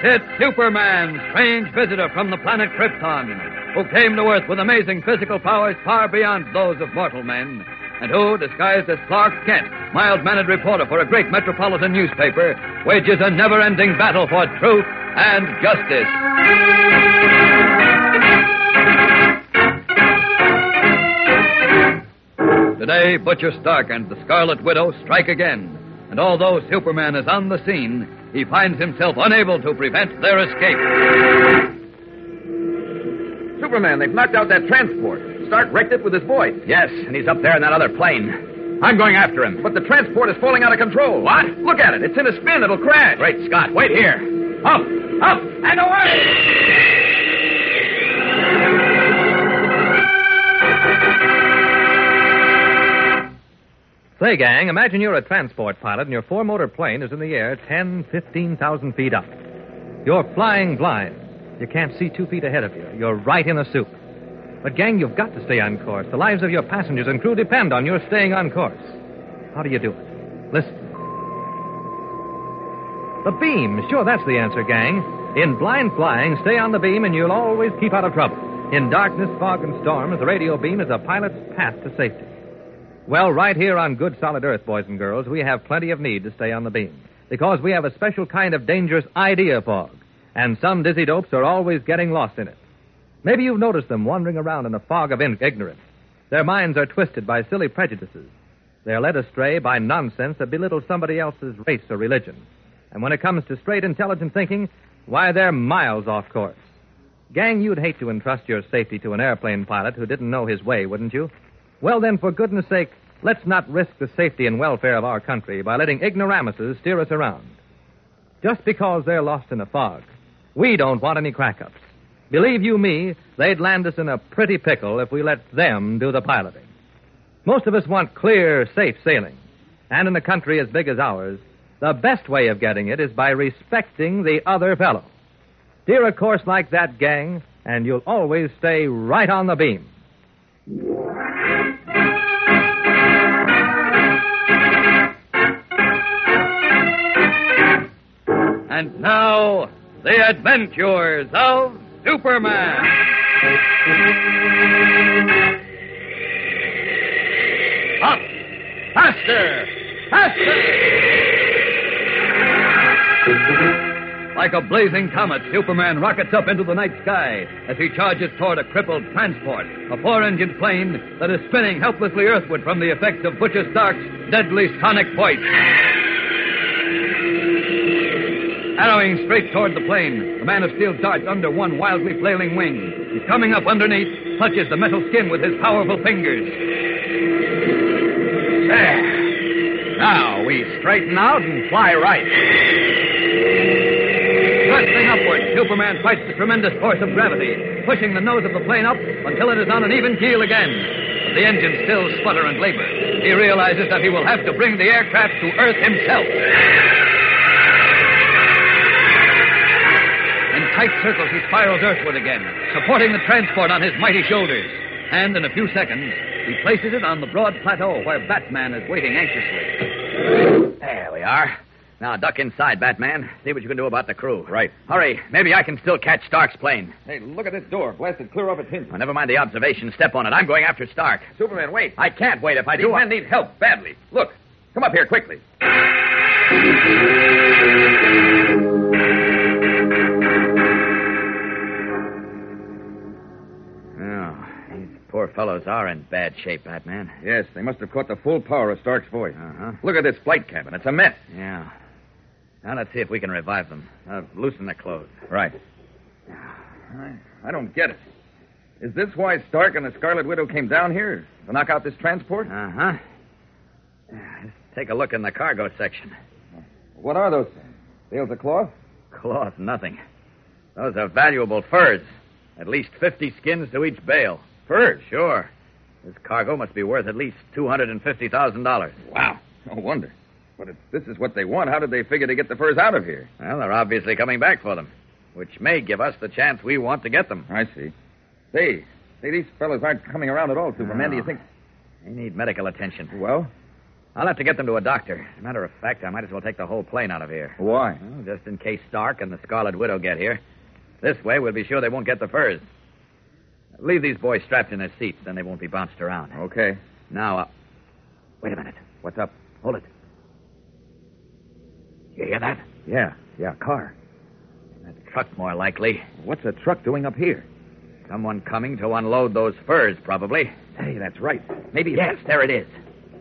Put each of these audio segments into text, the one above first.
It's Superman, strange visitor from the planet Krypton, who came to Earth with amazing physical powers far beyond those of mortal men, and who, disguised as Clark Kent, mild-mannered reporter for a great metropolitan newspaper, wages a never-ending battle for truth and justice. Today, Butcher Stark and the Scarlet Widow strike again, and although Superman is on the scene, he finds himself unable to prevent their escape. Superman, they've knocked out that transport. Stark wrecked it with his voice. Yes, and he's up there in that other plane. I'm going after him. But the transport is falling out of control. What? Look at it. It's in a spin. It'll crash. Great Scott. Wait here. Up, up, and away! Say, gang, imagine you're a transport pilot and your four motor plane is in the air 10, 15,000 feet up. You're flying blind. You can't see two feet ahead of you. You're right in the soup. But, gang, you've got to stay on course. The lives of your passengers and crew depend on your staying on course. How do you do it? Listen. The beam. Sure, that's the answer, gang. In blind flying, stay on the beam and you'll always keep out of trouble. In darkness, fog, and storms, the radio beam is a pilot's path to safety. Well, right here on good solid Earth, boys and girls, we have plenty of need to stay on the beam. Because we have a special kind of dangerous idea fog. And some dizzy dopes are always getting lost in it. Maybe you've noticed them wandering around in a fog of ignorance. Their minds are twisted by silly prejudices. They're led astray by nonsense that belittles somebody else's race or religion. And when it comes to straight, intelligent thinking, why, they're miles off course. Gang, you'd hate to entrust your safety to an airplane pilot who didn't know his way, wouldn't you? Well, then, for goodness sake, let's not risk the safety and welfare of our country by letting ignoramuses steer us around. Just because they're lost in a fog, we don't want any crack ups. Believe you me, they'd land us in a pretty pickle if we let them do the piloting. Most of us want clear, safe sailing. And in a country as big as ours, the best way of getting it is by respecting the other fellow. Steer a course like that, gang, and you'll always stay right on the beam. And now, the adventures of Superman. Up! Faster! Faster! Like a blazing comet, Superman rockets up into the night sky as he charges toward a crippled transport, a four-engined plane that is spinning helplessly earthward from the effects of Butcher Stark's deadly sonic voice. Arrowing straight toward the plane, the man of steel darts under one wildly flailing wing. He's coming up underneath, touches the metal skin with his powerful fingers. There. Now we straighten out and fly right. Thrusting upward, Superman fights the tremendous force of gravity, pushing the nose of the plane up until it is on an even keel again. But the engines still sputter and labor. He realizes that he will have to bring the aircraft to Earth himself. Tight circles, he spirals earthward again, supporting the transport on his mighty shoulders. And in a few seconds, he places it on the broad plateau where Batman is waiting anxiously. There we are. Now duck inside, Batman. See what you can do about the crew. Right. Hurry. Maybe I can still catch Stark's plane. Hey, look at this door. Blasted clear off its hinges. Never mind the observation. Step on it. I'm going after Stark. Superman, wait. I can't wait. If I These do, I... men need help badly. Look. Come up here quickly. Fellows are in bad shape, Batman. Yes, they must have caught the full power of Stark's voice. Uh-huh. Look at this flight cabin. It's a mess. Yeah. Now let's see if we can revive them. Uh, loosen the clothes. Right. I, I don't get it. Is this why Stark and the Scarlet Widow came down here? To knock out this transport? Uh huh. Let's take a look in the cargo section. What are those things? Bales of cloth? Cloth, nothing. Those are valuable furs. At least 50 skins to each bale. Furs? Sure. This cargo must be worth at least $250,000. Wow. No wonder. But if this is what they want, how did they figure to get the furs out of here? Well, they're obviously coming back for them, which may give us the chance we want to get them. I see. Say, say, these fellows aren't coming around at all, Superman. Do you think? They need medical attention. Well, I'll have to get them to a doctor. As a matter of fact, I might as well take the whole plane out of here. why? Well, just in case Stark and the Scarlet Widow get here. This way, we'll be sure they won't get the furs. Leave these boys strapped in their seats, then they won't be bounced around. Okay. Now, uh, wait a minute. What's up? Hold it. You hear that? Yeah, yeah, car. That truck, more likely. What's a truck doing up here? Someone coming to unload those furs, probably. Hey, that's right. Maybe. Yes, there it is.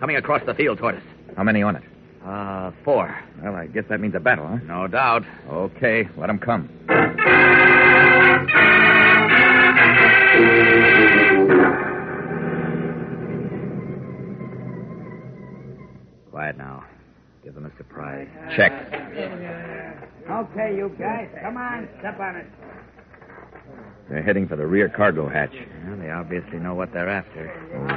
Coming across the field toward us. How many on it? Uh, four. Well, I guess that means a battle, huh? No doubt. Okay, let them come. Quiet now. Give them a surprise. Check. Okay, you guys, come on, step on it. They're heading for the rear cargo hatch. Well, they obviously know what they're after.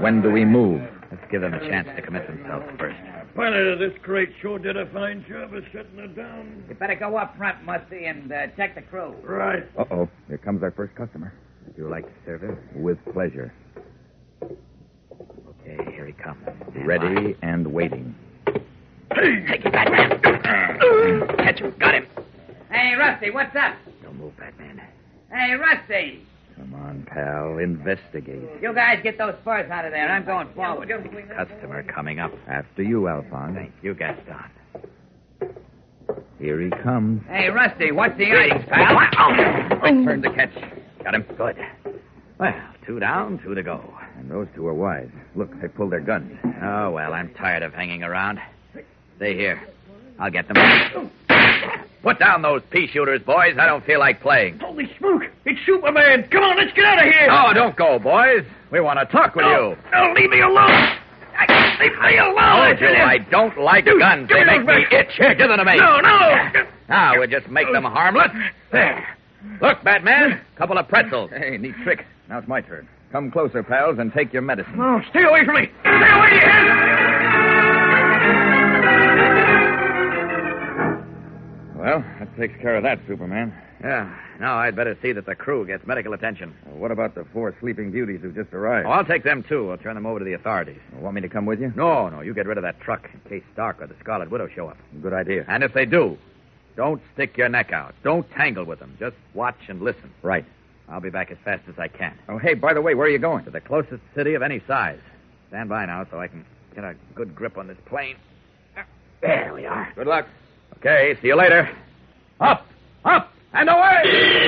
When do we move? Let's give them a chance to commit themselves first. Pilot of this crate sure did a fine job of setting it down. You better go up front, Musty, and uh, check the crew. Right. Uh oh. Here comes our first customer. Would you like to serve him? With pleasure. Okay, here he comes. Stand Ready and waiting. by. Take it, Batman. Catch him. Got him. Hey, Rusty, what's up? Don't move, Batman. Hey, Rusty, Come on, pal. Investigate. you guys get those furs out of there. I'm going forward. Customer coming up. After you, Alphonse. Thank you, Gaston. Here he comes. Hey, Rusty, what's the Greetings, ice? pal. Quick turn to catch. Got him. Good. Well, two down, two to go. And those two are wise. Look, they pulled their guns. Oh, well, I'm tired of hanging around. Stay here. I'll get them. Put down those pea shooters, boys. I don't feel like playing. Holy smoke! It's Superman! Come on, let's get out of here! Oh, don't go, boys. We want to talk with you. No, leave me alone! I, leave me alone! Told you I don't like guns. give They make me back. itch. Here, give them to me. No, no! Now we'll just make them harmless. There. Look, Batman. Couple of pretzels. Hey, neat trick. Now it's my turn. Come closer, pals, and take your medicine. No, stay away from me! Stay away, you Well, that takes care of that, Superman. Yeah. Now I'd better see that the crew gets medical attention. Well, what about the four sleeping beauties who just arrived? Oh, I'll take them, too. I'll turn them over to the authorities. You Want me to come with you? No, no, you get rid of that truck in case Stark or the Scarlet Widow show up. Good idea. And if they do, don't stick your neck out. Don't tangle with them. Just watch and listen. Right. I'll be back as fast as I can. Oh, hey, by the way, where are you going? To the closest city of any size. Stand by now so I can get a good grip on this plane. There we are. Good luck. Okay, see you later. Up, up, and away!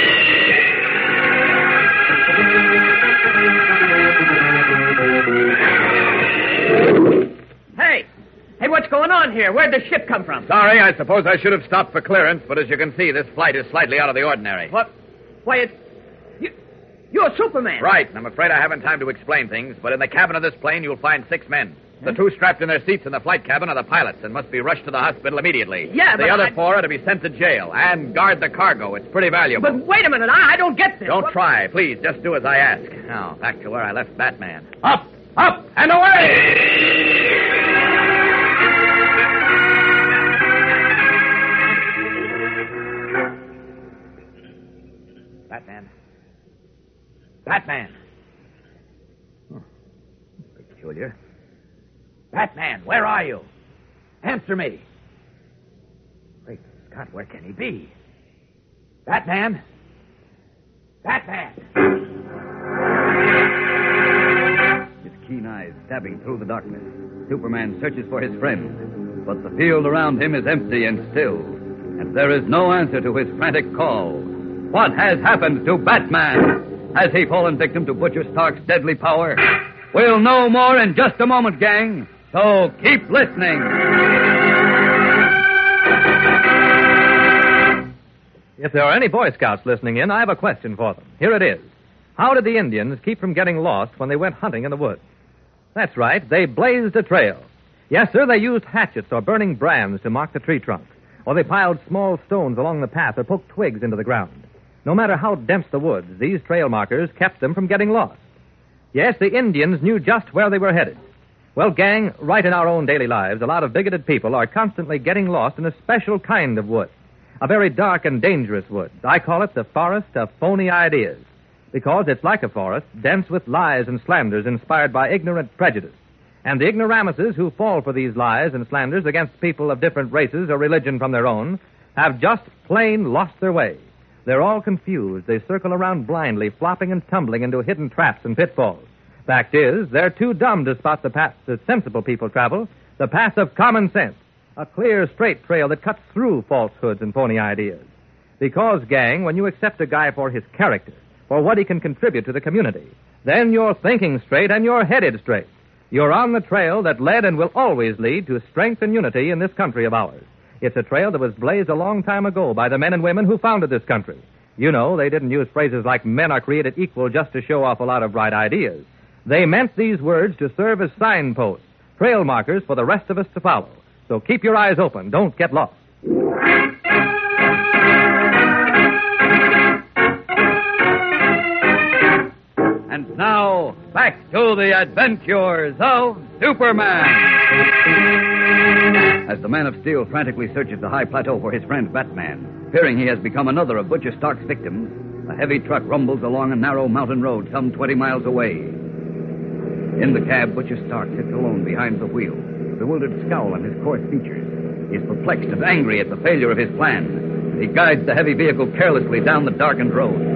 Going on here? Where'd the ship come from? Sorry, I suppose I should have stopped for clearance, but as you can see, this flight is slightly out of the ordinary. What? Why, it's. You, you're Superman. Right, and I'm afraid I haven't time to explain things, but in the cabin of this plane, you'll find six men. The two strapped in their seats in the flight cabin are the pilots and must be rushed to the hospital immediately. Yeah, The but other I- four are to be sent to jail and guard the cargo. It's pretty valuable. But wait a minute, I, I don't get this. Don't What- try. Please, just do as I ask. Now, back to where I left Batman. Up, up, and away! Batman. Batman. Oh, peculiar. Batman, where are you? Answer me. Great Scott, where can he be? Batman? Batman! His keen eyes stabbing through the darkness. Superman searches for his friend, but the field around him is empty and still, and there is no answer to his frantic call. What has happened to Batman? Has he fallen victim to Butcher Stark's deadly power? We'll know more in just a moment, gang. So keep listening. If there are any Boy Scouts listening in, I have a question for them. Here it is. How did the Indians keep from getting lost when they went hunting in the woods? That's right, they blazed a trail. Yes, sir, they used hatchets or burning brands to mark the tree trunks, or they piled small stones along the path or poked twigs into the ground. No matter how dense the woods, these trail markers kept them from getting lost. Yes, the Indians knew just where they were headed. Well, gang, right in our own daily lives, a lot of bigoted people are constantly getting lost in a special kind of wood. A very dark and dangerous wood. I call it the forest of phony ideas. Because it's like a forest, dense with lies and slanders inspired by ignorant prejudice. And the ignoramuses who fall for these lies and slanders against people of different races or religion from their own have just plain lost their way. They're all confused. They circle around blindly, flopping and tumbling into hidden traps and pitfalls. Fact is, they're too dumb to spot the path that sensible people travel, the path of common sense, a clear, straight trail that cuts through falsehoods and phony ideas. Because, gang, when you accept a guy for his character, for what he can contribute to the community, then you're thinking straight and you're headed straight. You're on the trail that led and will always lead to strength and unity in this country of ours. It's a trail that was blazed a long time ago by the men and women who founded this country. You know, they didn't use phrases like men are created equal just to show off a lot of bright ideas. They meant these words to serve as signposts, trail markers for the rest of us to follow. So keep your eyes open. Don't get lost. And now, back to the adventures of Superman. As the Man of Steel frantically searches the high plateau for his friend Batman, fearing he has become another of Butcher Stark's victims, a heavy truck rumbles along a narrow mountain road some 20 miles away. In the cab, Butcher Stark sits alone behind the wheel, a bewildered scowl on his coarse features. He is perplexed and angry at the failure of his plan. He guides the heavy vehicle carelessly down the darkened road.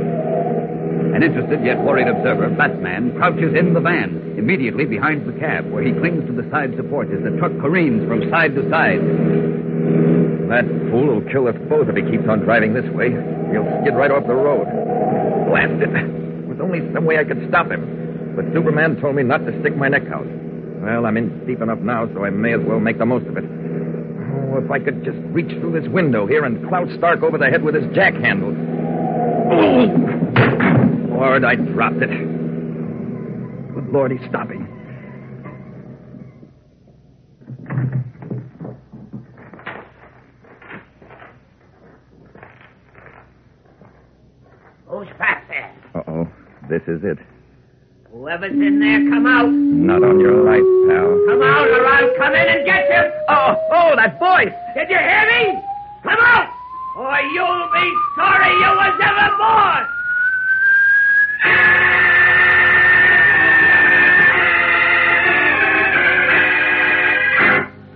An interested yet worried observer, Batman, crouches in the van, immediately behind the cab, where he clings to the side support as the truck careens from side to side. That fool will kill us both if he keeps on driving this way. He'll skid right off the road. Blast it. There was only some way I could stop him. But Superman told me not to stick my neck out. Well, I'm in deep enough now, so I may as well make the most of it. Oh, if I could just reach through this window here and clout Stark over the head with his jack handle. Lord, I dropped it. Good Lord, he's stopping. Who's back there? Uh-oh. This is it. Whoever's in there, come out. Not on your life, pal. Come out or I'll come in and get you. Oh, oh, that voice! Did you hear me? Come out, or you'll be sorry you was ever born.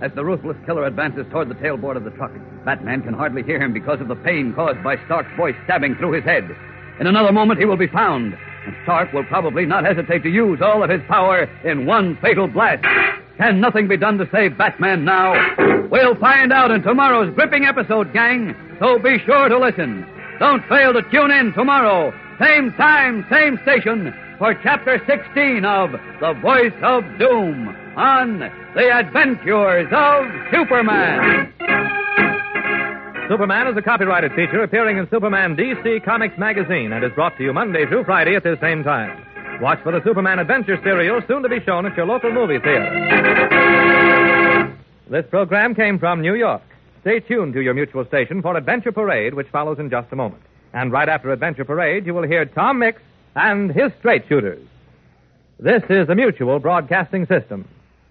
As the ruthless killer advances toward the tailboard of the truck, Batman can hardly hear him because of the pain caused by Stark's voice stabbing through his head. In another moment, he will be found, and Stark will probably not hesitate to use all of his power in one fatal blast. Can nothing be done to save Batman now? We'll find out in tomorrow's gripping episode, gang, so be sure to listen. Don't fail to tune in tomorrow, same time, same station, for Chapter 16 of The Voice of Doom on The Adventures of Superman. Superman is a copyrighted feature appearing in Superman DC Comics magazine and is brought to you Monday through Friday at this same time. Watch for the Superman Adventure serial soon to be shown at your local movie theater. This program came from New York. Stay tuned to your mutual station for Adventure Parade, which follows in just a moment. And right after Adventure Parade, you will hear Tom Mix and his straight shooters. This is the Mutual Broadcasting System.